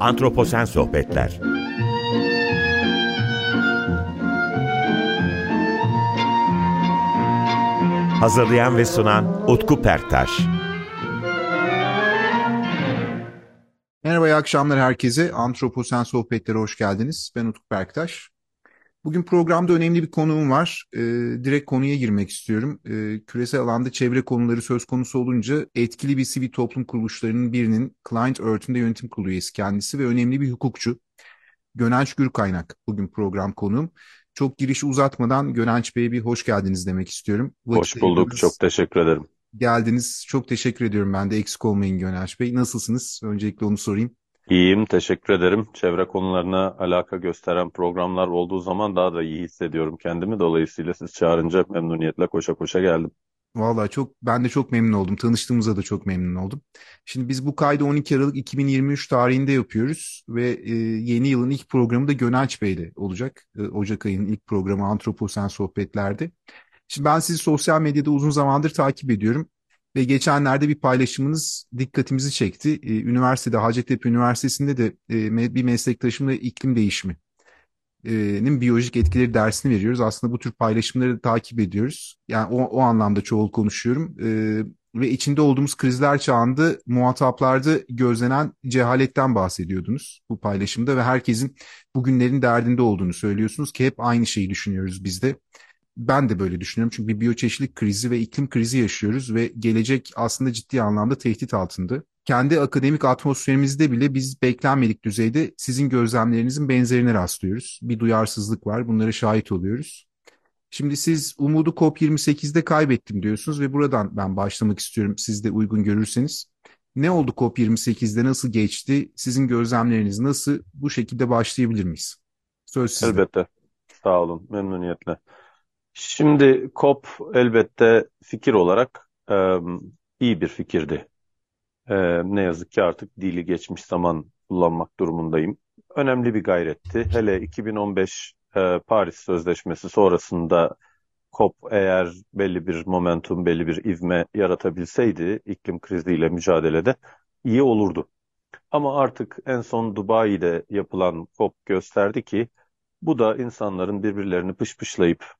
Antroposen Sohbetler Hazırlayan ve sunan Utku Perktaş Merhaba, iyi akşamlar herkese. Antroposen Sohbetlere hoş geldiniz. Ben Utku Perktaş. Bugün programda önemli bir konuğum var. E, direkt konuya girmek istiyorum. E, küresel alanda çevre konuları söz konusu olunca etkili bir sivil toplum kuruluşlarının birinin Client Earth'ün de yönetim kurulu üyesi kendisi ve önemli bir hukukçu. Gönenç Gürkaynak bugün program konuğum. Çok girişi uzatmadan Gönenç Bey'e bir hoş geldiniz demek istiyorum. Hoş bulduk, çok teşekkür ederim. Geldiniz, çok teşekkür ediyorum ben de eksik olmayın Gönenç Bey. Nasılsınız? Öncelikle onu sorayım. İyiyim, teşekkür ederim. Çevre konularına alaka gösteren programlar olduğu zaman daha da iyi hissediyorum kendimi. Dolayısıyla siz çağırınca memnuniyetle koşa koşa geldim. Vallahi çok ben de çok memnun oldum. Tanıştığımıza da çok memnun oldum. Şimdi biz bu kaydı 12 Aralık 2023 tarihinde yapıyoruz ve e, yeni yılın ilk programı da Gönenç Bey'le olacak. E, Ocak ayının ilk programı Antroposen Sohbetler'de. Şimdi ben sizi sosyal medyada uzun zamandır takip ediyorum. Ve geçenlerde bir paylaşımınız dikkatimizi çekti. Ee, üniversitede, Hacettepe Üniversitesi'nde de e, bir meslektaşımla iklim değişimi'nin biyolojik etkileri dersini veriyoruz. Aslında bu tür paylaşımları da takip ediyoruz. Yani o, o anlamda çoğul konuşuyorum. Ee, ve içinde olduğumuz krizler çağında muhataplarda gözlenen cehaletten bahsediyordunuz bu paylaşımda ve herkesin bugünlerin derdinde olduğunu söylüyorsunuz ki hep aynı şeyi düşünüyoruz biz de ben de böyle düşünüyorum. Çünkü bir biyoçeşitlik krizi ve iklim krizi yaşıyoruz ve gelecek aslında ciddi anlamda tehdit altında. Kendi akademik atmosferimizde bile biz beklenmedik düzeyde sizin gözlemlerinizin benzerine rastlıyoruz. Bir duyarsızlık var, bunlara şahit oluyoruz. Şimdi siz umudu COP28'de kaybettim diyorsunuz ve buradan ben başlamak istiyorum siz de uygun görürseniz. Ne oldu COP28'de, nasıl geçti, sizin gözlemleriniz nasıl, bu şekilde başlayabilir miyiz? Söz sizde. Elbette, sağ olun, memnuniyetle. Şimdi COP elbette fikir olarak e, iyi bir fikirdi. E, ne yazık ki artık dili geçmiş zaman kullanmak durumundayım. Önemli bir gayretti. Hele 2015 e, Paris Sözleşmesi sonrasında COP eğer belli bir momentum, belli bir ivme yaratabilseydi iklim kriziyle mücadelede iyi olurdu. Ama artık en son Dubai'de yapılan COP gösterdi ki bu da insanların birbirlerini pışpışlayıp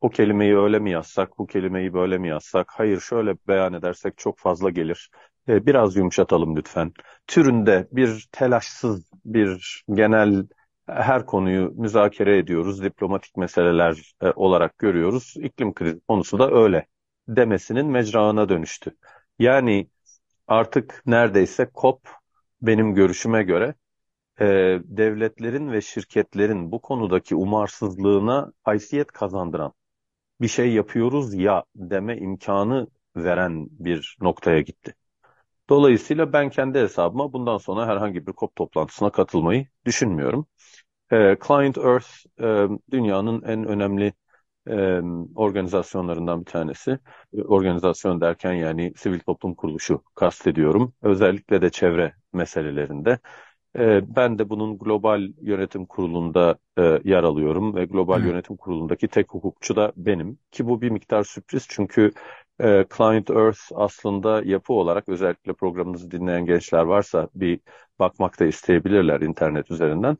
o kelimeyi öyle mi yazsak, bu kelimeyi böyle mi yazsak, hayır şöyle beyan edersek çok fazla gelir. E, biraz yumuşatalım lütfen. Türünde bir telaşsız, bir genel her konuyu müzakere ediyoruz, diplomatik meseleler e, olarak görüyoruz. İklim krizi konusu da öyle demesinin mecrağına dönüştü. Yani artık neredeyse COP benim görüşüme göre e, devletlerin ve şirketlerin bu konudaki umarsızlığına haysiyet kazandıran bir şey yapıyoruz ya deme imkanı veren bir noktaya gitti. Dolayısıyla ben kendi hesabıma bundan sonra herhangi bir COP toplantısına katılmayı düşünmüyorum. E, Client Earth e, dünyanın en önemli e, organizasyonlarından bir tanesi. E, organizasyon derken yani sivil toplum kuruluşu kastediyorum. Özellikle de çevre meselelerinde. Ee, ben de bunun global yönetim kurulunda e, yer alıyorum ve global Hı. yönetim kurulundaki tek hukukçu da benim. Ki bu bir miktar sürpriz çünkü e, Client Earth aslında yapı olarak özellikle programımızı dinleyen gençler varsa bir bakmak da isteyebilirler internet üzerinden.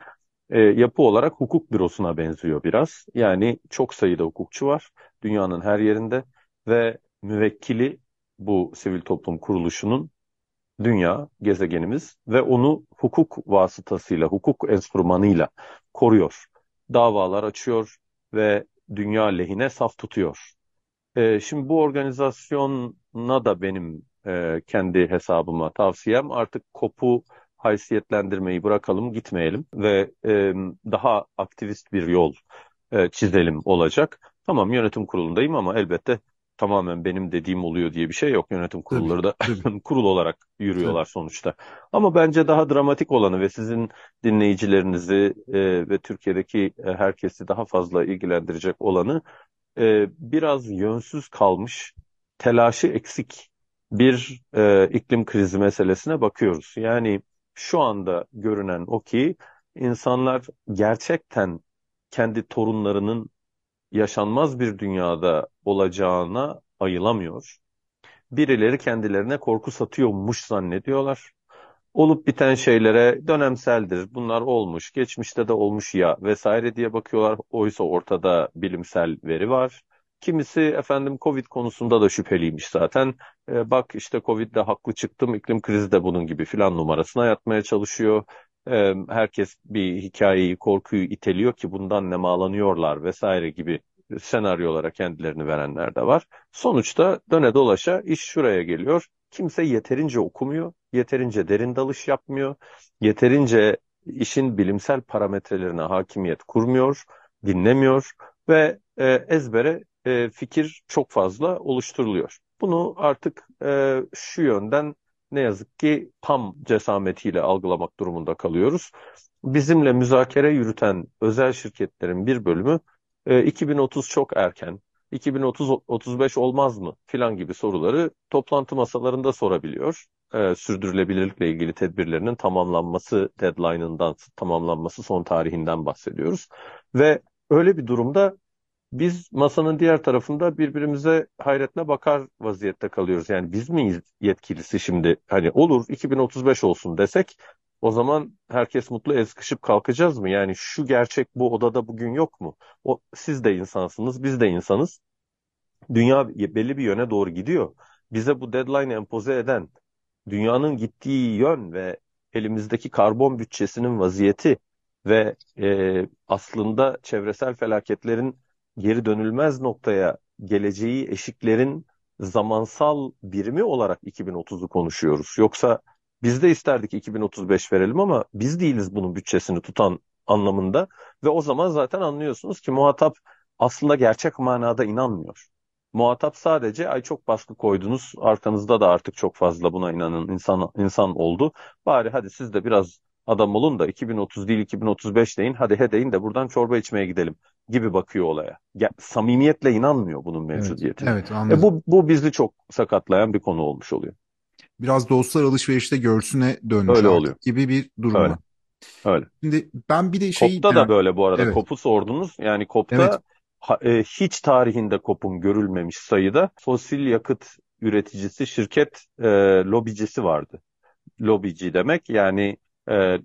E, yapı olarak hukuk bürosuna benziyor biraz. Yani çok sayıda hukukçu var dünyanın her yerinde ve müvekkili bu sivil toplum kuruluşunun dünya, gezegenimiz ve onu hukuk vasıtasıyla, hukuk enstrümanıyla koruyor. Davalar açıyor ve dünya lehine saf tutuyor. E, şimdi bu organizasyona da benim e, kendi hesabıma tavsiyem artık kopu haysiyetlendirmeyi bırakalım, gitmeyelim ve e, daha aktivist bir yol e, çizelim olacak. Tamam yönetim kurulundayım ama elbette tamamen benim dediğim oluyor diye bir şey yok. Yönetim kurulları da kurul olarak yürüyorlar tabii. sonuçta. Ama bence daha dramatik olanı ve sizin dinleyicilerinizi e, ve Türkiye'deki e, herkesi daha fazla ilgilendirecek olanı e, biraz yönsüz kalmış, telaşı eksik bir e, iklim krizi meselesine bakıyoruz. Yani şu anda görünen o ki insanlar gerçekten kendi torunlarının yaşanmaz bir dünyada olacağına ayılamıyor. Birileri kendilerine korku satıyormuş zannediyorlar. olup biten şeylere dönemseldir. Bunlar olmuş, geçmişte de olmuş ya vesaire diye bakıyorlar. Oysa ortada bilimsel veri var. Kimisi efendim Covid konusunda da şüpheliymiş zaten. E, bak işte Covid'de haklı çıktım, iklim krizi de bunun gibi filan numarasına yatmaya çalışıyor. E, herkes bir hikayeyi, korkuyu iteliyor ki bundan nemalanıyorlar vesaire gibi senaryolara kendilerini verenler de var. Sonuçta döne dolaşa iş şuraya geliyor. Kimse yeterince okumuyor, yeterince derin dalış yapmıyor, yeterince işin bilimsel parametrelerine hakimiyet kurmuyor, dinlemiyor ve e, ezbere e, fikir çok fazla oluşturuluyor. Bunu artık e, şu yönden ne yazık ki tam cesametiyle algılamak durumunda kalıyoruz. Bizimle müzakere yürüten özel şirketlerin bir bölümü e, 2030 çok erken, 2030-35 olmaz mı filan gibi soruları toplantı masalarında sorabiliyor. E, sürdürülebilirlikle ilgili tedbirlerinin tamamlanması deadline'ından, tamamlanması son tarihinden bahsediyoruz. Ve öyle bir durumda biz masanın diğer tarafında birbirimize hayretle bakar vaziyette kalıyoruz. Yani biz miyiz yetkilisi şimdi? Hani olur 2035 olsun desek o zaman herkes mutlu el sıkışıp kalkacağız mı? Yani şu gerçek bu odada bugün yok mu? O, siz de insansınız, biz de insanız. Dünya belli bir yöne doğru gidiyor. Bize bu deadline empoze eden, dünyanın gittiği yön ve elimizdeki karbon bütçesinin vaziyeti ve e, aslında çevresel felaketlerin geri dönülmez noktaya geleceği eşiklerin zamansal birimi olarak 2030'u konuşuyoruz. Yoksa biz de isterdik 2035 verelim ama biz değiliz bunun bütçesini tutan anlamında ve o zaman zaten anlıyorsunuz ki muhatap aslında gerçek manada inanmıyor. Muhatap sadece ay çok baskı koydunuz arkanızda da artık çok fazla buna inanan insan insan oldu. Bari hadi siz de biraz adam olun da 2030 değil 2035 deyin hadi he deyin de buradan çorba içmeye gidelim gibi bakıyor olaya. Ya, samimiyetle inanmıyor bunun mevcudiyetine. Evet, evet anladım. E, bu, bu bizi çok sakatlayan bir konu olmuş oluyor. Biraz dostlar alışverişte görsüne dönmüş Öyle oluyor. gibi bir durum Öyle. var. Öyle. Şimdi ben bir de şey COP'ta da böyle bu arada. Evet. COP'u sordunuz. Yani COP'ta Evet. ha- e, hiç tarihinde COP'un görülmemiş sayıda fosil yakıt üreticisi şirket e, lobicisi vardı. Lobici demek yani e, e,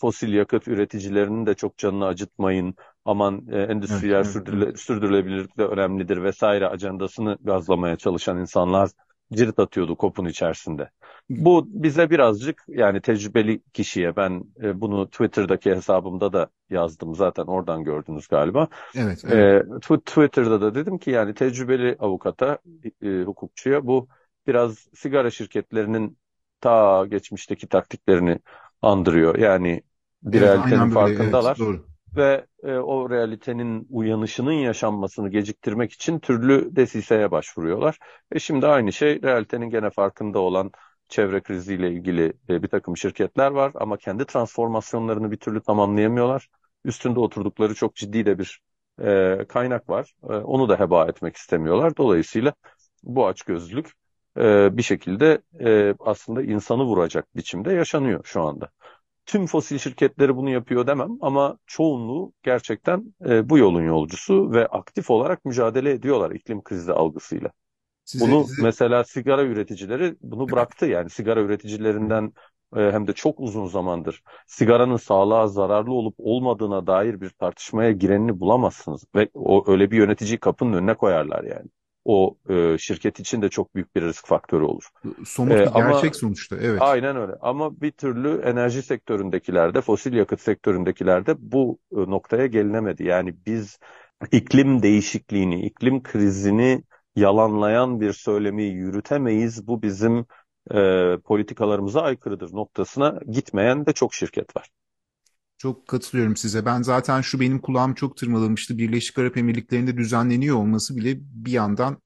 fosil yakıt üreticilerinin de çok canını acıtmayın. Aman e, endüstriyel Evet, evet, sürdürüle- sürdürülebilirlik de önemlidir vesaire ajandasını gazlamaya çalışan insanlar cirit atıyordu COP'un içerisinde. Bu bize birazcık yani tecrübeli kişiye ben e, bunu Twitter'daki hesabımda da yazdım zaten oradan gördünüz galiba. Evet, evet. E, tu- Twitter'da da dedim ki yani tecrübeli avukata, e, hukukçuya bu biraz sigara şirketlerinin ta geçmişteki taktiklerini andırıyor. Yani bir Evet, realitenin böyle. Evet, farkındalar doğru. Ve e, o realitenin uyanışının yaşanmasını geciktirmek için türlü desiseye başvuruyorlar. E şimdi aynı şey realitenin gene farkında olan çevre kriziyle ilgili e, bir takım şirketler var ama kendi transformasyonlarını bir türlü tamamlayamıyorlar. Üstünde oturdukları çok ciddi de bir e, kaynak var. E, onu da heba etmek istemiyorlar. Dolayısıyla bu açgözlülük e, bir şekilde e, aslında insanı vuracak biçimde yaşanıyor şu anda tüm fosil şirketleri bunu yapıyor demem ama çoğunluğu gerçekten e, bu yolun yolcusu ve aktif olarak mücadele ediyorlar iklim krizi algısıyla. Size, Bunu size- mesela sigara üreticileri bunu bıraktı yani sigara üreticilerinden e, hem de çok uzun zamandır sigaranın sağlığa zararlı olup olmadığına dair bir tartışmaya girenini bulamazsınız ve o öyle bir yöneticiyi kapının önüne koyarlar yani. O e, şirket için de çok büyük bir risk faktörü olur. somut e, bir ama- gerçek sonuçta. Evet. Aynen öyle. Ama bir türlü enerji sektöründekilerde, fosil yakıt sektöründekilerde bu e, noktaya gelinemedi. Yani biz iklim değişikliğini, iklim krizini yalanlayan bir söylemi yürütemeyiz. Bu bizim e, politikalarımıza aykırıdır noktasına gitmeyen de çok şirket var. Çok katılıyorum size. Ben zaten şu benim kulağım çok tırmalamıştı. Birleşik Arap Emirlikleri'nde düzenleniyor olması bile bir yandan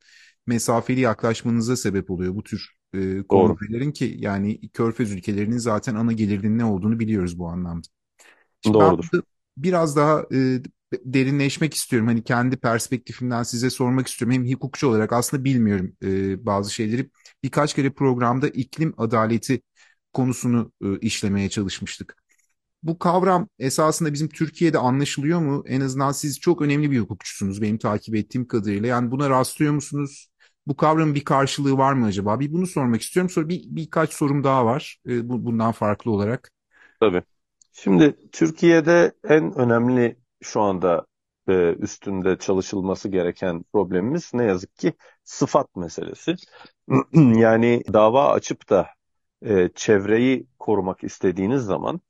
mesafeli yaklaşmanıza sebep oluyor bu tür e, kongrelerin ki yani Körfez ülkelerinin zaten ana gelirinin ne olduğunu biliyoruz bu anlamda. Şimdi ben Doğrudur. burada biraz daha e, derinleşmek istiyorum. Hani kendi perspektifimden size sormak istiyorum. Hem hukukçu olarak aslında bilmiyorum e, bazı şeyleri. Birkaç kere programda iklim adaleti konusunu e, işlemeye çalışmıştık. Bu kavram esasında bizim Türkiye'de anlaşılıyor mu? En azından siz çok önemli bir hukukçusunuz benim takip ettiğim kadarıyla. Yani buna rastlıyor musunuz? Bu kavramın bir karşılığı var mı acaba? Bir bunu sormak istiyorum. Sonra bir birkaç sorum daha var e, bu, bundan farklı olarak. Tabii. Şimdi Türkiye'de en önemli şu anda e, üstünde çalışılması gereken problemimiz ne yazık ki sıfat meselesi. Yani dava açıp da e, çevreyi korumak istediğiniz zaman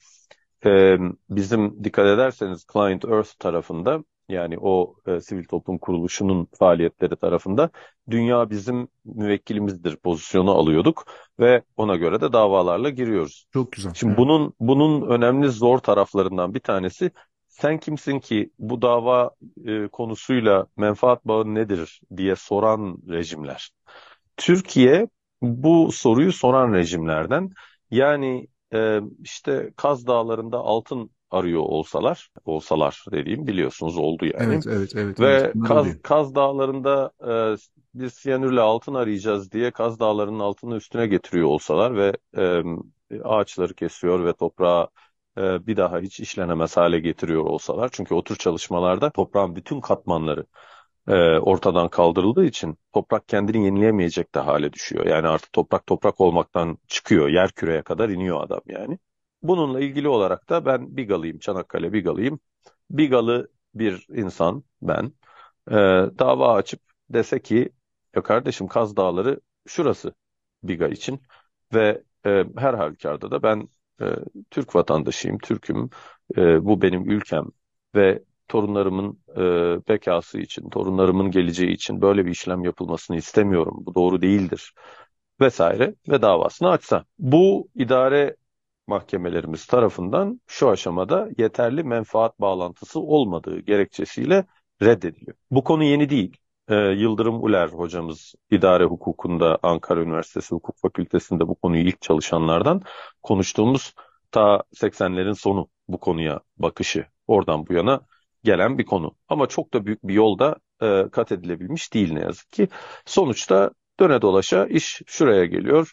e, bizim dikkat ederseniz Client Earth tarafında yani o e, sivil toplum kuruluşunun faaliyetleri tarafında dünya bizim müvekkilimizdir pozisyonu alıyorduk ve ona göre de davalarla giriyoruz. Çok güzel. Şimdi bunun bunun önemli zor taraflarından bir tanesi sen kimsin ki bu dava e, konusuyla menfaat bağı nedir diye soran rejimler. Türkiye bu soruyu soran rejimlerden yani e, işte Kaz Dağları'nda altın arıyor olsalar, olsalar dediğim biliyorsunuz oldu yani. Evet, evet, evet. Ve evet, Kaz, oluyor. Kaz Dağları'nda e, biz siyanürle altın arayacağız diye Kaz Dağları'nın altını üstüne getiriyor olsalar ve e, ağaçları kesiyor ve toprağı e, bir daha hiç işlenemez hale getiriyor olsalar. Çünkü o tür çalışmalarda toprağın bütün katmanları e, ortadan kaldırıldığı için toprak kendini yenileyemeyecek de hale düşüyor. Yani artık toprak toprak olmaktan çıkıyor. Yer küreye kadar iniyor adam yani. Bununla ilgili olarak da ben Bigalıyım, Çanakkale Bigalıyım. Bigalı bir insan ben e, dava açıp dese ki ya kardeşim Kaz Dağları şurası Biga için ve e, her halükarda da ben e, Türk vatandaşıyım, Türk'üm, e, bu benim ülkem ve torunlarımın e, bekası için, torunlarımın geleceği için böyle bir işlem yapılmasını istemiyorum. Bu doğru değildir vesaire ve davasını açsa. Bu idare mahkemelerimiz tarafından şu aşamada yeterli menfaat bağlantısı olmadığı gerekçesiyle reddediliyor. Bu konu yeni değil. Ee, Yıldırım Uler hocamız idare hukukunda Ankara Üniversitesi Hukuk Fakültesi'nde bu konuyu ilk çalışanlardan konuştuğumuz ta 80'lerin sonu bu konuya bakışı oradan bu yana gelen bir konu. Ama çok da büyük bir yolda e, kat edilebilmiş değil ne yazık ki. Sonuçta döne dolaşa iş şuraya geliyor.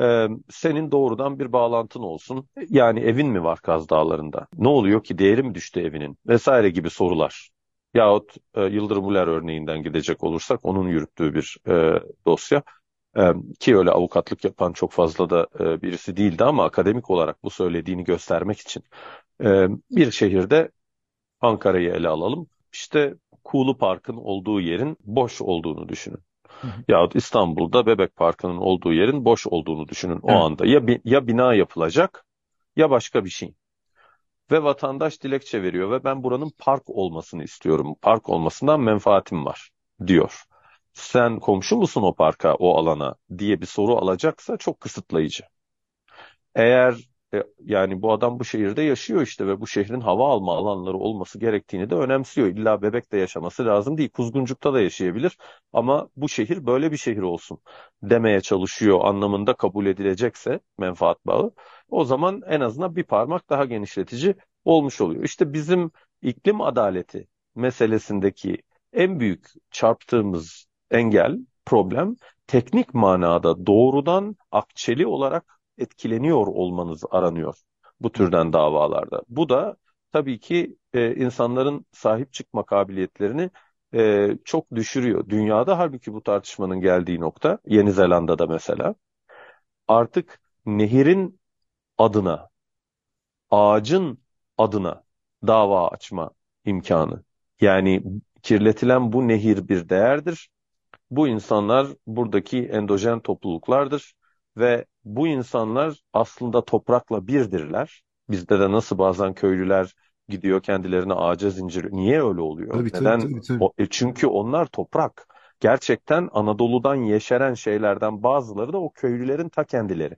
E, senin doğrudan bir bağlantın olsun. Yani evin mi var Kaz Dağları'nda? Ne oluyor ki değeri mi düştü evinin? Vesaire gibi sorular. Yahut e, Yıldırım Uler örneğinden gidecek olursak onun yürüttüğü bir e, dosya. E, ki öyle avukatlık yapan çok fazla da e, birisi değildi ama akademik olarak bu söylediğini göstermek için e, bir şehirde Ankara'yı ele alalım. İşte Kuğulu Park'ın olduğu yerin boş olduğunu düşünün. Yahut İstanbul'da Bebek Parkı'nın olduğu yerin boş olduğunu düşünün o Evet. anda. Ya, ya bina yapılacak ya başka bir şey. Ve vatandaş dilekçe veriyor ve ben buranın park olmasını istiyorum. Park olmasından menfaatim var diyor. Sen komşu musun o parka, o alana diye bir soru alacaksa çok kısıtlayıcı. Eğer e, yani bu adam bu şehirde yaşıyor işte ve bu şehrin hava alma alanları olması gerektiğini de önemsiyor. İlla Bebek'te yaşaması lazım değil. Kuzguncuk'ta da yaşayabilir ama bu şehir böyle bir şehir olsun demeye çalışıyor anlamında kabul edilecekse menfaat bağı o zaman en azından bir parmak daha genişletici olmuş oluyor. İşte bizim iklim adaleti meselesindeki en büyük çarptığımız engel, problem teknik manada doğrudan akçeli olarak etkileniyor olmanız aranıyor bu türden davalarda. Bu da tabii ki e, insanların sahip çıkma kabiliyetlerini e, çok düşürüyor. Dünyada halbuki bu tartışmanın geldiği nokta, Yeni Zelanda'da mesela, artık nehirin adına, ağacın adına dava açma imkanı. Yani kirletilen bu nehir bir değerdir. Bu insanlar buradaki endojen topluluklardır ve bu insanlar aslında toprakla birdirler. Bizde de nasıl bazen köylüler gidiyor kendilerini ağaca zincir. Niye öyle oluyor? Tabii tabii Neden? tabii tabii. O- e çünkü onlar toprak. Gerçekten Anadolu'dan yeşeren şeylerden bazıları da o köylülerin ta kendileri.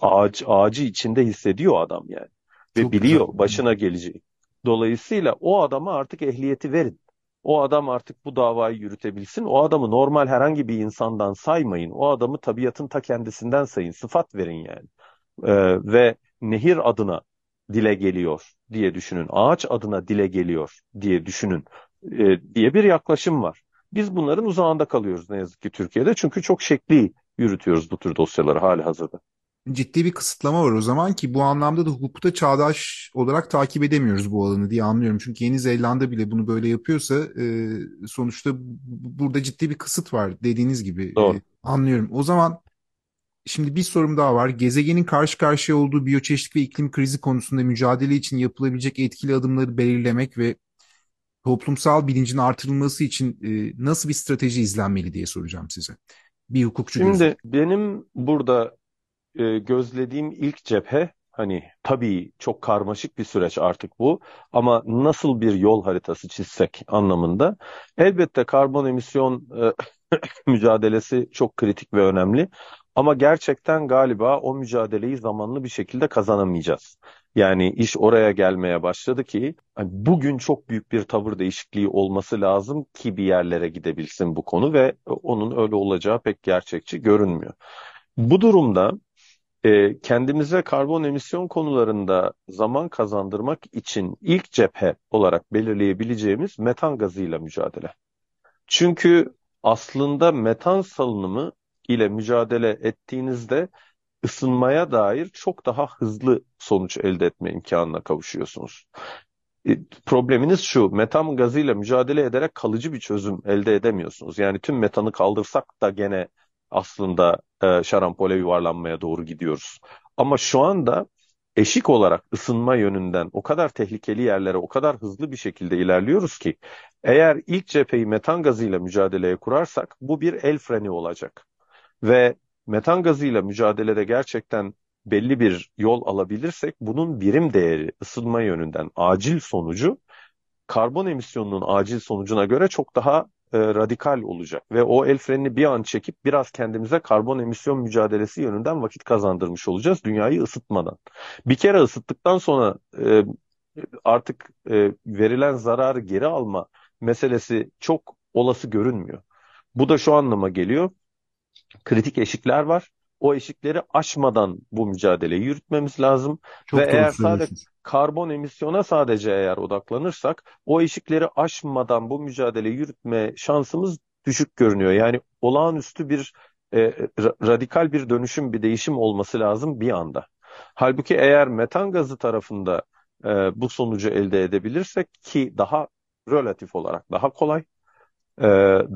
Ağaç, ağacı içinde hissediyor adam yani. Ve Çok biliyor güzel. başına geleceği. Dolayısıyla o adama artık ehliyeti verin. O adam artık bu davayı yürütebilsin. O adamı normal herhangi bir insandan saymayın. O adamı tabiatın ta kendisinden sayın. Sıfat verin yani. Ee, ve nehir adına dile geliyor diye düşünün. Ağaç adına dile geliyor diye düşünün e, diye bir yaklaşım var. Biz bunların uzağında kalıyoruz ne yazık ki Türkiye'de. Çünkü çok şekli yürütüyoruz bu tür dosyaları hali hazırda. Ciddi bir kısıtlama var o zaman ki bu anlamda da hukukta çağdaş olarak takip edemiyoruz bu alanı diye anlıyorum. Çünkü Yeni Zelanda bile bunu böyle yapıyorsa e, sonuçta burada ciddi bir kısıt var dediğiniz gibi. Doğru. E, anlıyorum. O zaman şimdi bir sorum daha var. Gezegenin karşı karşıya olduğu biyoçeşitlik ve iklim krizi konusunda mücadele için yapılabilecek etkili adımları belirlemek ve toplumsal bilincin artırılması için e, nasıl bir strateji izlenmeli diye soracağım size. Bir hukukçu Şimdi gözü. benim burada e, gözlediğim ilk cephe hani tabii çok karmaşık bir süreç artık bu ama nasıl bir yol haritası çizsek anlamında elbette karbon emisyon e, mücadelesi çok kritik ve önemli ama gerçekten galiba o mücadeleyi zamanlı bir şekilde kazanamayacağız. Yani iş oraya gelmeye başladı ki hani bugün çok büyük bir tavır değişikliği olması lazım ki bir yerlere gidebilsin bu konu ve onun öyle olacağı pek gerçekçi görünmüyor. Bu durumda e, kendimize karbon emisyon konularında zaman kazandırmak için ilk cephe olarak belirleyebileceğimiz metan gazıyla mücadele. Çünkü aslında metan salınımı ile mücadele ettiğinizde ısınmaya dair çok daha hızlı sonuç elde etme imkanına kavuşuyorsunuz. E, probleminiz şu, metan gazıyla mücadele ederek kalıcı bir çözüm elde edemiyorsunuz. Yani tüm metanı kaldırsak da gene aslında e, şarampole yuvarlanmaya doğru gidiyoruz. Ama şu anda eşik olarak ısınma yönünden o kadar tehlikeli yerlere o kadar hızlı bir şekilde ilerliyoruz ki eğer ilk cepheyi metan gazıyla mücadeleye kurarsak bu bir el freni olacak. Ve metan gazıyla mücadelede gerçekten belli bir yol alabilirsek bunun birim değeri ısınma yönünden acil sonucu karbon emisyonunun acil sonucuna göre çok daha e, radikal olacak ve o el frenini bir an çekip biraz kendimize karbon emisyon mücadelesi yönünden vakit kazandırmış olacağız dünyayı ısıtmadan. Bir kere ısıttıktan sonra e, artık e, verilen zararı geri alma meselesi çok olası görünmüyor. Bu da şu anlama geliyor. Kritik eşikler var. O eşikleri aşmadan bu mücadeleyi yürütmemiz lazım. Çok Ve eğer sadece. Karbon emisyona sadece eğer odaklanırsak o eşikleri aşmadan bu mücadeleyi yürütme şansımız düşük görünüyor. Yani olağanüstü bir e, ra- radikal bir dönüşüm, bir değişim olması lazım bir anda. Halbuki eğer metan gazı tarafında e, bu sonucu elde edebilirsek ki daha relatif olarak daha kolay, e,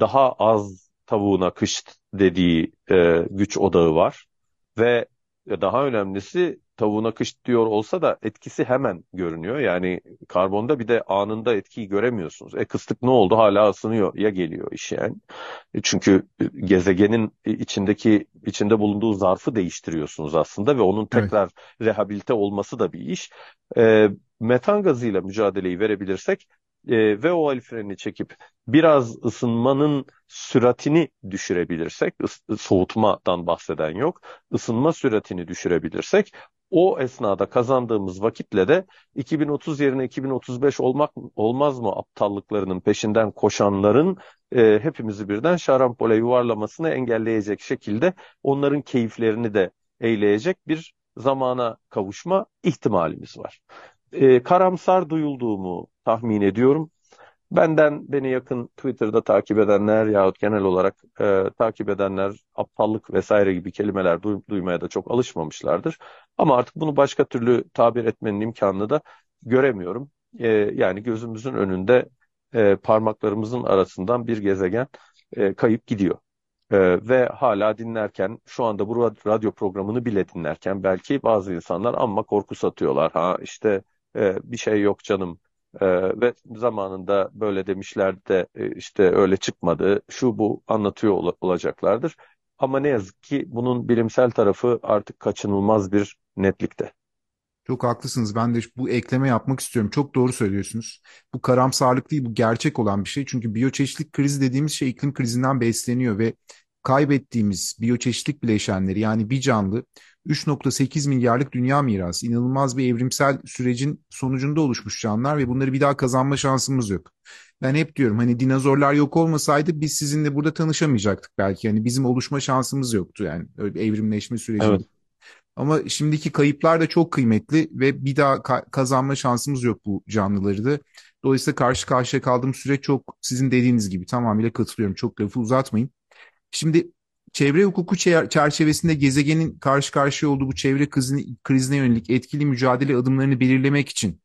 daha az tavuğuna kışt dediği e, güç odağı var ve daha önemlisi tavuğuna kışt diyor olsa da etkisi hemen görünüyor. Yani karbonda bir de anında etkiyi göremiyorsunuz. E kıstık ne oldu? Hala ısınıyor ya geliyor iş yani. E, Çünkü gezegenin içindeki içinde bulunduğu zarfı değiştiriyorsunuz aslında ve onun Evet. tekrar rehabilite olması da bir iş. E, metan gazıyla mücadeleyi verebilirsek e, ve o el frenini çekip biraz ısınmanın süratini düşürebilirsek, soğutmadan bahseden yok, ısınma süratini düşürebilirsek o esnada kazandığımız vakitle de 2030 yerine 2035 olmak olmaz mı aptallıklarının peşinden koşanların e, hepimizi birden şarampole yuvarlamasını engelleyecek şekilde onların keyiflerini de eyleyecek bir zamana kavuşma ihtimalimiz var. E, karamsar duyulduğumu tahmin ediyorum. Benden beni yakın Twitter'da takip edenler yahut genel olarak e, takip edenler aptallık vesaire gibi kelimeler duy- duymaya da çok alışmamışlardır. Ama artık bunu başka türlü tabir etmenin imkanını da göremiyorum. E, yani gözümüzün önünde e, parmaklarımızın arasından bir gezegen e, kayıp gidiyor. E, ve hala dinlerken şu anda bu rad- radyo programını bile dinlerken belki bazı insanlar amma korku satıyorlar. Ha işte e, bir şey yok canım ee, ve zamanında böyle demişlerdi de e, işte öyle çıkmadı, şu bu anlatıyor ol- olacaklardır. Ama ne yazık ki bunun bilimsel tarafı artık kaçınılmaz bir netlikte. Çok haklısınız. Ben de bu ekleme yapmak istiyorum. Çok doğru söylüyorsunuz. Bu karamsarlık değil, bu gerçek olan bir şey. Çünkü biyoçeşitlik krizi dediğimiz şey iklim krizinden besleniyor ve kaybettiğimiz biyoçeşitlik bileşenleri yani bir canlı 3.8 milyarlık dünya mirası inanılmaz bir evrimsel sürecin sonucunda oluşmuş canlılar ve bunları bir daha kazanma şansımız yok. Ben hep diyorum hani dinozorlar yok olmasaydı biz sizinle burada tanışamayacaktık belki. Yani bizim oluşma şansımız yoktu yani öyle bir evrimleşme sürecinde. Evet. Ama şimdiki kayıplar da çok kıymetli ve bir daha ka- kazanma şansımız yok bu canlıları da. Dolayısıyla karşı karşıya kaldığım süreç çok sizin dediğiniz gibi tamamıyla katılıyorum. Çok lafı uzatmayın. Şimdi çevre hukuku çerçevesinde gezegenin karşı karşıya olduğu bu çevre krizine, krizine yönelik etkili mücadele adımlarını belirlemek için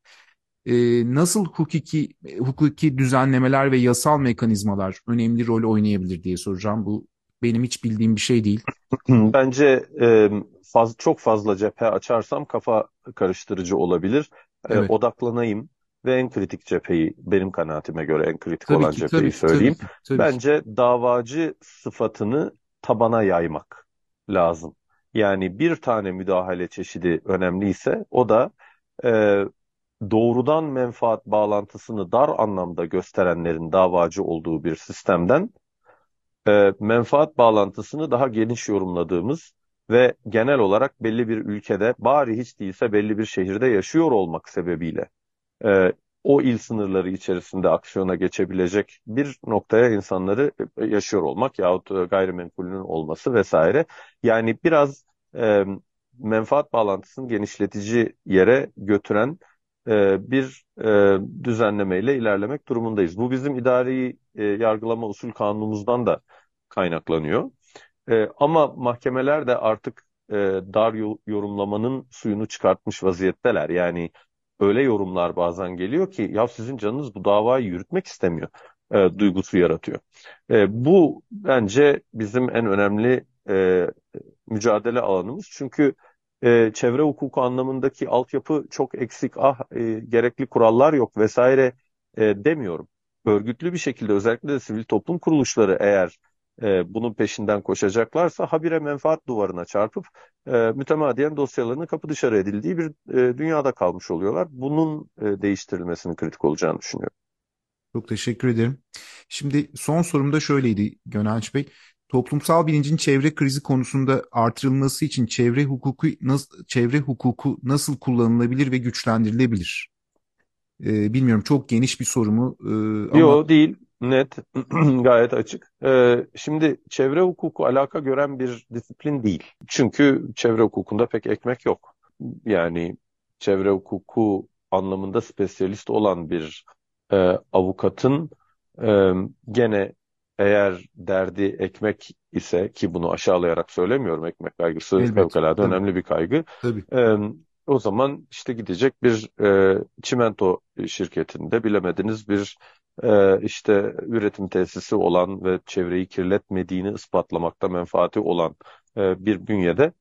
e, nasıl hukuki hukuki düzenlemeler ve yasal mekanizmalar önemli rol oynayabilir diye soracağım. Bu benim hiç bildiğim bir şey değil. Bence e, faz, çok fazla cephe açarsam kafa karıştırıcı olabilir. E, evet. odaklanayım ve en kritik cepheyi benim kanaatime göre en kritik tabii olan ki, cepheyi tabii, söyleyeyim. Tabii, tabii. Bence davacı sıfatını tabana yaymak lazım. Yani bir tane müdahale çeşidi önemliyse o da e, doğrudan menfaat bağlantısını dar anlamda gösterenlerin davacı olduğu bir sistemden e, menfaat bağlantısını daha geniş yorumladığımız ve genel olarak belli bir ülkede bari hiç değilse belli bir şehirde yaşıyor olmak sebebiyle e, o il sınırları içerisinde aksiyona geçebilecek bir noktaya insanları e, yaşıyor olmak yahut e, gayrimenkulünün olması vesaire. Yani biraz e, menfaat bağlantısını genişletici yere götüren e, bir e, düzenlemeyle ilerlemek durumundayız. Bu bizim idari e, yargılama usul kanunumuzdan da kaynaklanıyor. E, ama mahkemeler de artık e, dar yorumlamanın suyunu çıkartmış vaziyetteler. Yani öyle yorumlar bazen geliyor ki ya sizin canınız bu davayı yürütmek istemiyor e, duygusu yaratıyor. E, bu bence bizim en önemli e, mücadele alanımız. Çünkü e, çevre hukuku anlamındaki altyapı çok eksik, ah e, gerekli kurallar yok vesaire e, demiyorum. Örgütlü bir şekilde özellikle de sivil toplum kuruluşları eğer e, bunun peşinden koşacaklarsa habire menfaat duvarına çarpıp e, mütemadiyen dosyalarının kapı dışarı edildiği bir e, dünyada kalmış oluyorlar. Bunun e, değiştirilmesinin kritik olacağını düşünüyorum. Çok teşekkür ederim. Şimdi son sorum da şöyleydi Gönenç Bey. Toplumsal bilincin çevre krizi konusunda artırılması için çevre hukuku nasıl çevre hukuku nasıl kullanılabilir ve güçlendirilebilir? Ee, bilmiyorum çok geniş bir soru mu? Ee, ama... Yok değil net gayet açık. Ee, şimdi çevre hukuku alaka gören bir disiplin değil. Çünkü çevre hukukunda pek ekmek yok. Yani çevre hukuku anlamında spesyalist olan bir e, avukatın e, gene eğer derdi ekmek ise ki bunu aşağılayarak söylemiyorum ekmek kaygısı Elbette. fevkalade Tabii. önemli bir kaygı. Tabii. E, o zaman işte gidecek bir e, çimento şirketinde bilemediniz bir e, işte üretim tesisi olan ve çevreyi kirletmediğini ispatlamakta menfaati olan e, bir bünyede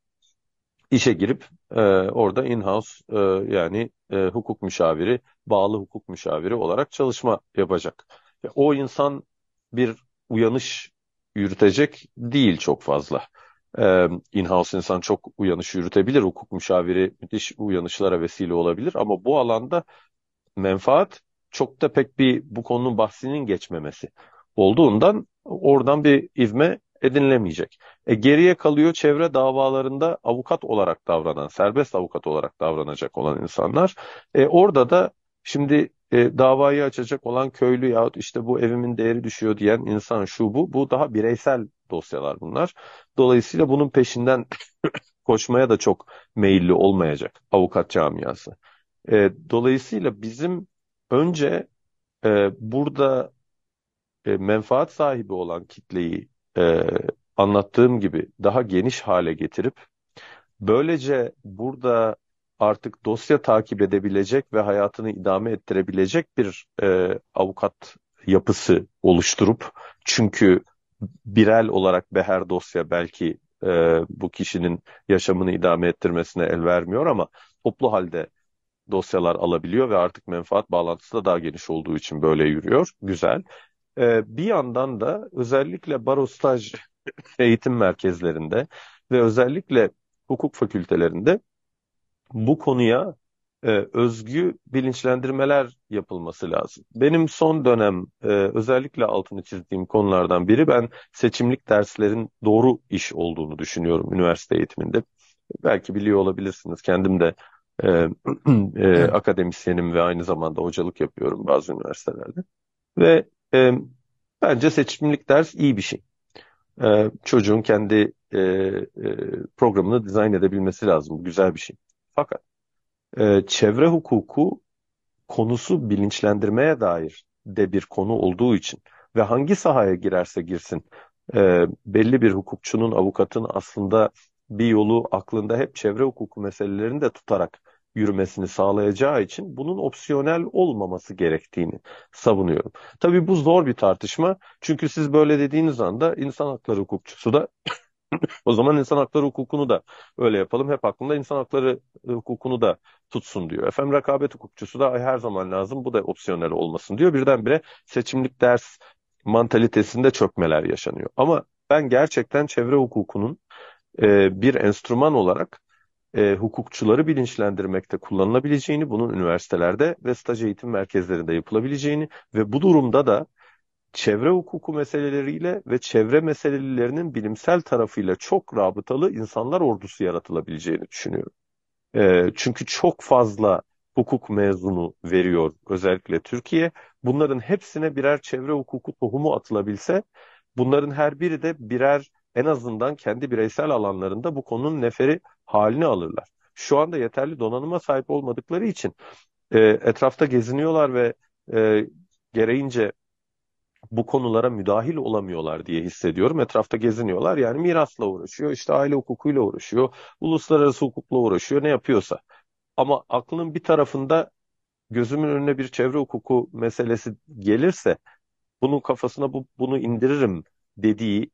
işe girip e, orada in-house e, yani e, hukuk müşaviri, bağlı hukuk müşaviri olarak çalışma yapacak. O insan bir uyanış yürütecek değil çok fazla. Ee, in-house insan çok uyanış yürütebilir. Hukuk müşaviri müthiş uyanışlara vesile olabilir. Ama bu alanda menfaat çok da pek bir bu konunun bahsinin geçmemesi olduğundan oradan bir ivme edinilemeyecek. E, geriye kalıyor çevre davalarında avukat olarak davranan, serbest avukat olarak davranacak olan insanlar. E, orada da şimdi e, davayı açacak olan köylü yahut işte bu evimin değeri düşüyor diyen insan şu bu. Bu daha bireysel dosyalar bunlar. Dolayısıyla bunun peşinden koşmaya da çok meyilli olmayacak avukat camiası. E, dolayısıyla bizim önce e, burada e, menfaat sahibi olan kitleyi e, anlattığım gibi daha geniş hale getirip böylece burada artık dosya takip edebilecek ve hayatını idame ettirebilecek bir e, avukat yapısı oluşturup çünkü birel behar beher dosya belki e, bu kişinin yaşamını idame ettirmesine el vermiyor ama toplu halde dosyalar alabiliyor ve artık menfaat bağlantısı da daha geniş olduğu için böyle yürüyor. Güzel. E, bir yandan da özellikle baro staj eğitim merkezlerinde ve özellikle hukuk fakültelerinde bu konuya e, özgü bilinçlendirmeler yapılması lazım. Benim son dönem e, özellikle altını çizdiğim konulardan biri ben seçimlik derslerin doğru iş olduğunu düşünüyorum üniversite eğitiminde. Belki biliyor olabilirsiniz. Kendim de e, e, evet. akademisyenim ve aynı zamanda hocalık yapıyorum bazı üniversitelerde. Ve e, bence seçimlik ders iyi bir şey. E, çocuğun kendi e, e, programını dizayn edebilmesi lazım. Güzel bir şey. Fakat e, çevre hukuku konusu bilinçlendirmeye dair de bir konu olduğu için ve hangi sahaya girerse girsin e, belli bir hukukçunun, avukatın aslında bir yolu aklında hep çevre hukuku meselelerini de tutarak yürümesini sağlayacağı için bunun opsiyonel olmaması gerektiğini savunuyorum. Tabii bu zor bir tartışma. Çünkü siz böyle dediğiniz anda insan hakları hukukçusu da o zaman insan hakları hukukunu da öyle yapalım. Hep aklında insan hakları hukukunu da tutsun diyor. Efendim rekabet hukukçusu da her zaman lazım bu da opsiyonel olmasın diyor. Birdenbire seçimlik ders mantalitesinde çökmeler yaşanıyor. Ama ben gerçekten çevre hukukunun e, bir enstrüman olarak e, hukukçuları bilinçlendirmekte kullanılabileceğini, bunun üniversitelerde ve staj eğitim merkezlerinde yapılabileceğini ve bu durumda da çevre hukuku meseleleriyle ve çevre meselelerinin bilimsel tarafıyla çok rabıtalı insanlar ordusu yaratılabileceğini düşünüyorum. E, çünkü çok fazla hukuk mezunu veriyor özellikle Türkiye. Bunların hepsine birer çevre hukuku tohumu atılabilse bunların her biri de birer en azından kendi bireysel alanlarında bu konunun neferi halini alırlar. Şu anda yeterli donanıma sahip olmadıkları için e, etrafta geziniyorlar ve e, gereğince bu konulara müdahil olamıyorlar diye hissediyorum. Etrafta geziniyorlar yani mirasla uğraşıyor, işte aile hukukuyla uğraşıyor, uluslararası hukukla uğraşıyor ne yapıyorsa. Ama aklının bir tarafında gözümün önüne bir çevre hukuku meselesi gelirse bunun kafasına bu, bunu indiririm dediği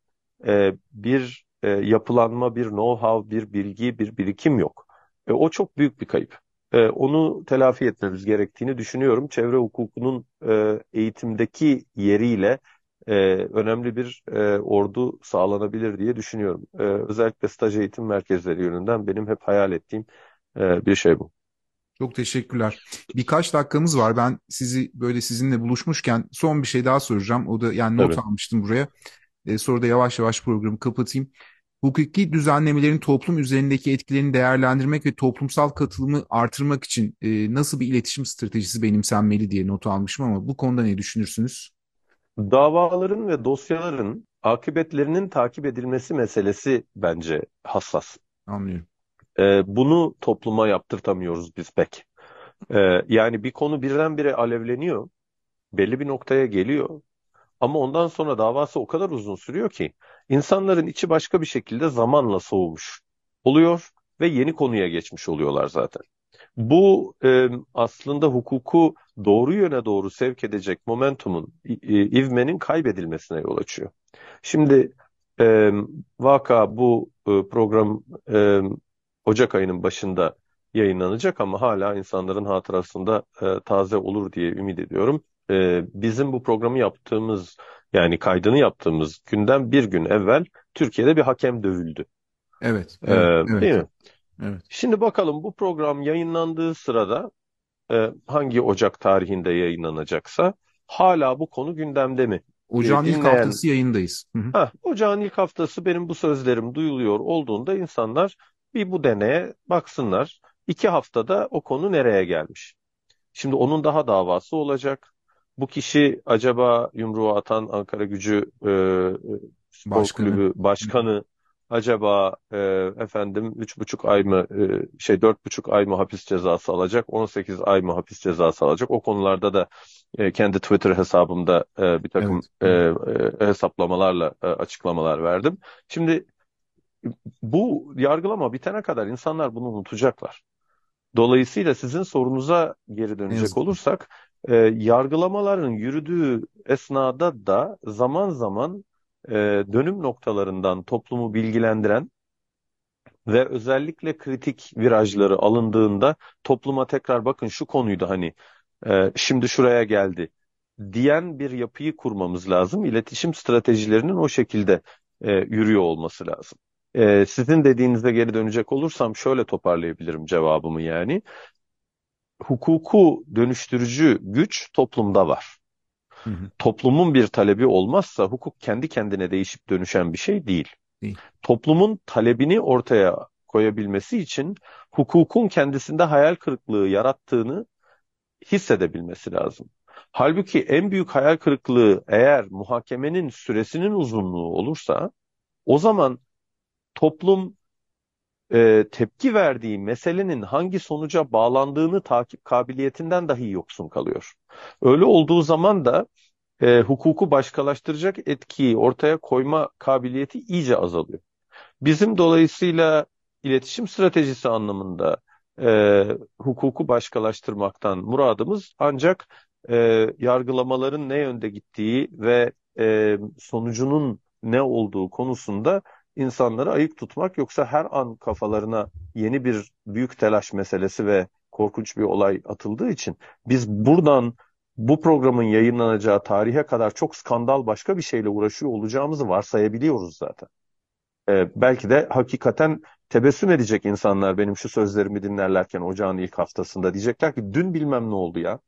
e, bir e, yapılanma, bir know-how, bir bilgi, bir birikim yok. E, o çok büyük bir kayıp. E, onu telafi etmemiz gerektiğini düşünüyorum. Çevre hukukunun e, eğitimdeki yeriyle e, önemli bir e, ordu sağlanabilir diye düşünüyorum. E, özellikle staj eğitim merkezleri yönünden benim hep hayal ettiğim e, bir şey bu. Çok teşekkürler. Birkaç dakikamız var. Ben sizi böyle sizinle buluşmuşken son bir şey daha soracağım. O da yani not Tabii. almıştım buraya. E, sonra da yavaş yavaş programı kapatayım. Hukuki düzenlemelerin toplum üzerindeki etkilerini değerlendirmek ve toplumsal katılımı artırmak için e, nasıl bir iletişim stratejisi benimsenmeli diye not almışım ama bu konuda ne düşünürsünüz? Davaların ve dosyaların akıbetlerinin takip edilmesi meselesi bence hassas. Anlıyorum. Ee, bunu topluma yaptırtamıyoruz biz pek. Ee, yani bir konu birdenbire alevleniyor, belli bir noktaya geliyor ama ondan sonra davası o kadar uzun sürüyor ki insanların içi başka bir şekilde zamanla soğumuş oluyor ve yeni konuya geçmiş oluyorlar zaten. Bu e, aslında hukuku doğru yöne doğru sevk edecek momentumun, e, ivmenin kaybedilmesine yol açıyor. Şimdi e, vaka bu e, program e, Ocak ayının başında yayınlanacak ama hala insanların hatırasında e, taze olur diye ümit ediyorum. E, bizim bu programı yaptığımız yani kaydını yaptığımız günden bir gün evvel Türkiye'de bir hakem dövüldü. Evet, evet, evet. değil mi? Evet. Şimdi bakalım bu program yayınlandığı sırada e, hangi Ocak tarihinde yayınlanacaksa hala bu konu gündemde mi? Ocağın E, ilk dinleyen- haftası yayındayız. Hı hı. Heh, ocağın ilk haftası benim bu sözlerim duyuluyor olduğunda insanlar bir bu deneye baksınlar. İki haftada o konu nereye gelmiş? Şimdi onun daha davası olacak. Bu kişi acaba yumruğu atan Ankara Gücü e, spor Başkanı. kulübü başkanı acaba e, efendim üç buçuk ay mı e, şey dört buçuk ay mı hapis cezası alacak 18 ay mı hapis cezası alacak o konularda da e, kendi Twitter hesabımda e, bir takım Evet. e, e, hesaplamalarla e, açıklamalar verdim. Şimdi bu yargılama bitene kadar insanlar bunu unutacaklar. Dolayısıyla sizin sorunuza geri Ne dönecek olursak, e, yargılamaların yürüdüğü esnada da zaman zaman e, dönüm noktalarından toplumu bilgilendiren ve özellikle kritik virajları alındığında topluma tekrar bakın şu konuydu hani e, şimdi şuraya geldi diyen bir yapıyı kurmamız lazım. İletişim stratejilerinin o şekilde e, yürüyor olması lazım. E, sizin dediğinize geri dönecek olursam şöyle toparlayabilirim cevabımı yani. Hukuku dönüştürücü güç toplumda var. Hı hı. Toplumun bir talebi olmazsa hukuk kendi kendine değişip dönüşen bir şey değil. Değil. Toplumun talebini ortaya koyabilmesi için hukukun kendisinde hayal kırıklığı yarattığını hissedebilmesi lazım. Halbuki en büyük hayal kırıklığı eğer muhakemenin süresinin uzunluğu olursa o zaman toplum e, tepki verdiği meselenin hangi sonuca bağlandığını takip kabiliyetinden dahi yoksun kalıyor. Öyle olduğu zaman da e, hukuku başkalaştıracak etkiyi ortaya koyma kabiliyeti iyice azalıyor. Bizim dolayısıyla iletişim stratejisi anlamında e, hukuku başkalaştırmaktan muradımız ancak e, yargılamaların ne yönde gittiği ve e, sonucunun ne olduğu konusunda insanları ayık tutmak yoksa her an kafalarına yeni bir büyük telaş meselesi ve korkunç bir olay atıldığı için biz buradan bu programın yayınlanacağı tarihe kadar çok skandal başka bir şeyle uğraşıyor olacağımızı varsayabiliyoruz zaten. Ee, belki de hakikaten tebessüm edecek insanlar benim şu sözlerimi dinlerlerken ocağın ilk haftasında diyecekler ki dün bilmem ne oldu ya.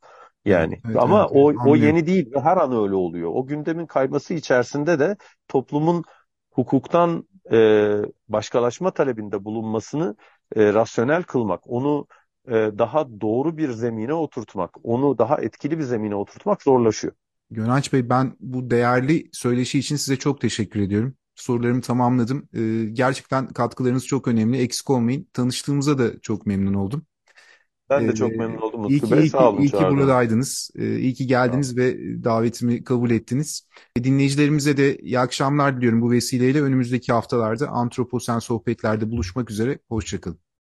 Yani Evet, ama evet, o evet, o anlıyorum. yeni değil ve her an öyle oluyor. O gündemin kayması içerisinde de toplumun hukuktan e, başkalaşma talebinde bulunmasını e, rasyonel kılmak, onu e, daha doğru bir zemine oturtmak, onu daha etkili bir zemine oturtmak zorlaşıyor. Gönenç Bey ben bu değerli söyleşi için size çok teşekkür ediyorum. Sorularımı tamamladım. Ee, gerçekten katkılarınız çok önemli. Eksik olmayın. Tanıştığımıza da çok memnun oldum. Ben de Ee, çok memnun oldum iyi ki, Bey. iyi Sağ olun iyi ki için. buradaydınız. Ee, iyi ki geldiniz ve davetimi kabul ettiniz. Dinleyicilerimize de iyi akşamlar diliyorum bu vesileyle. Önümüzdeki haftalarda Antroposen Sohbetler'de buluşmak üzere. Hoşçakalın.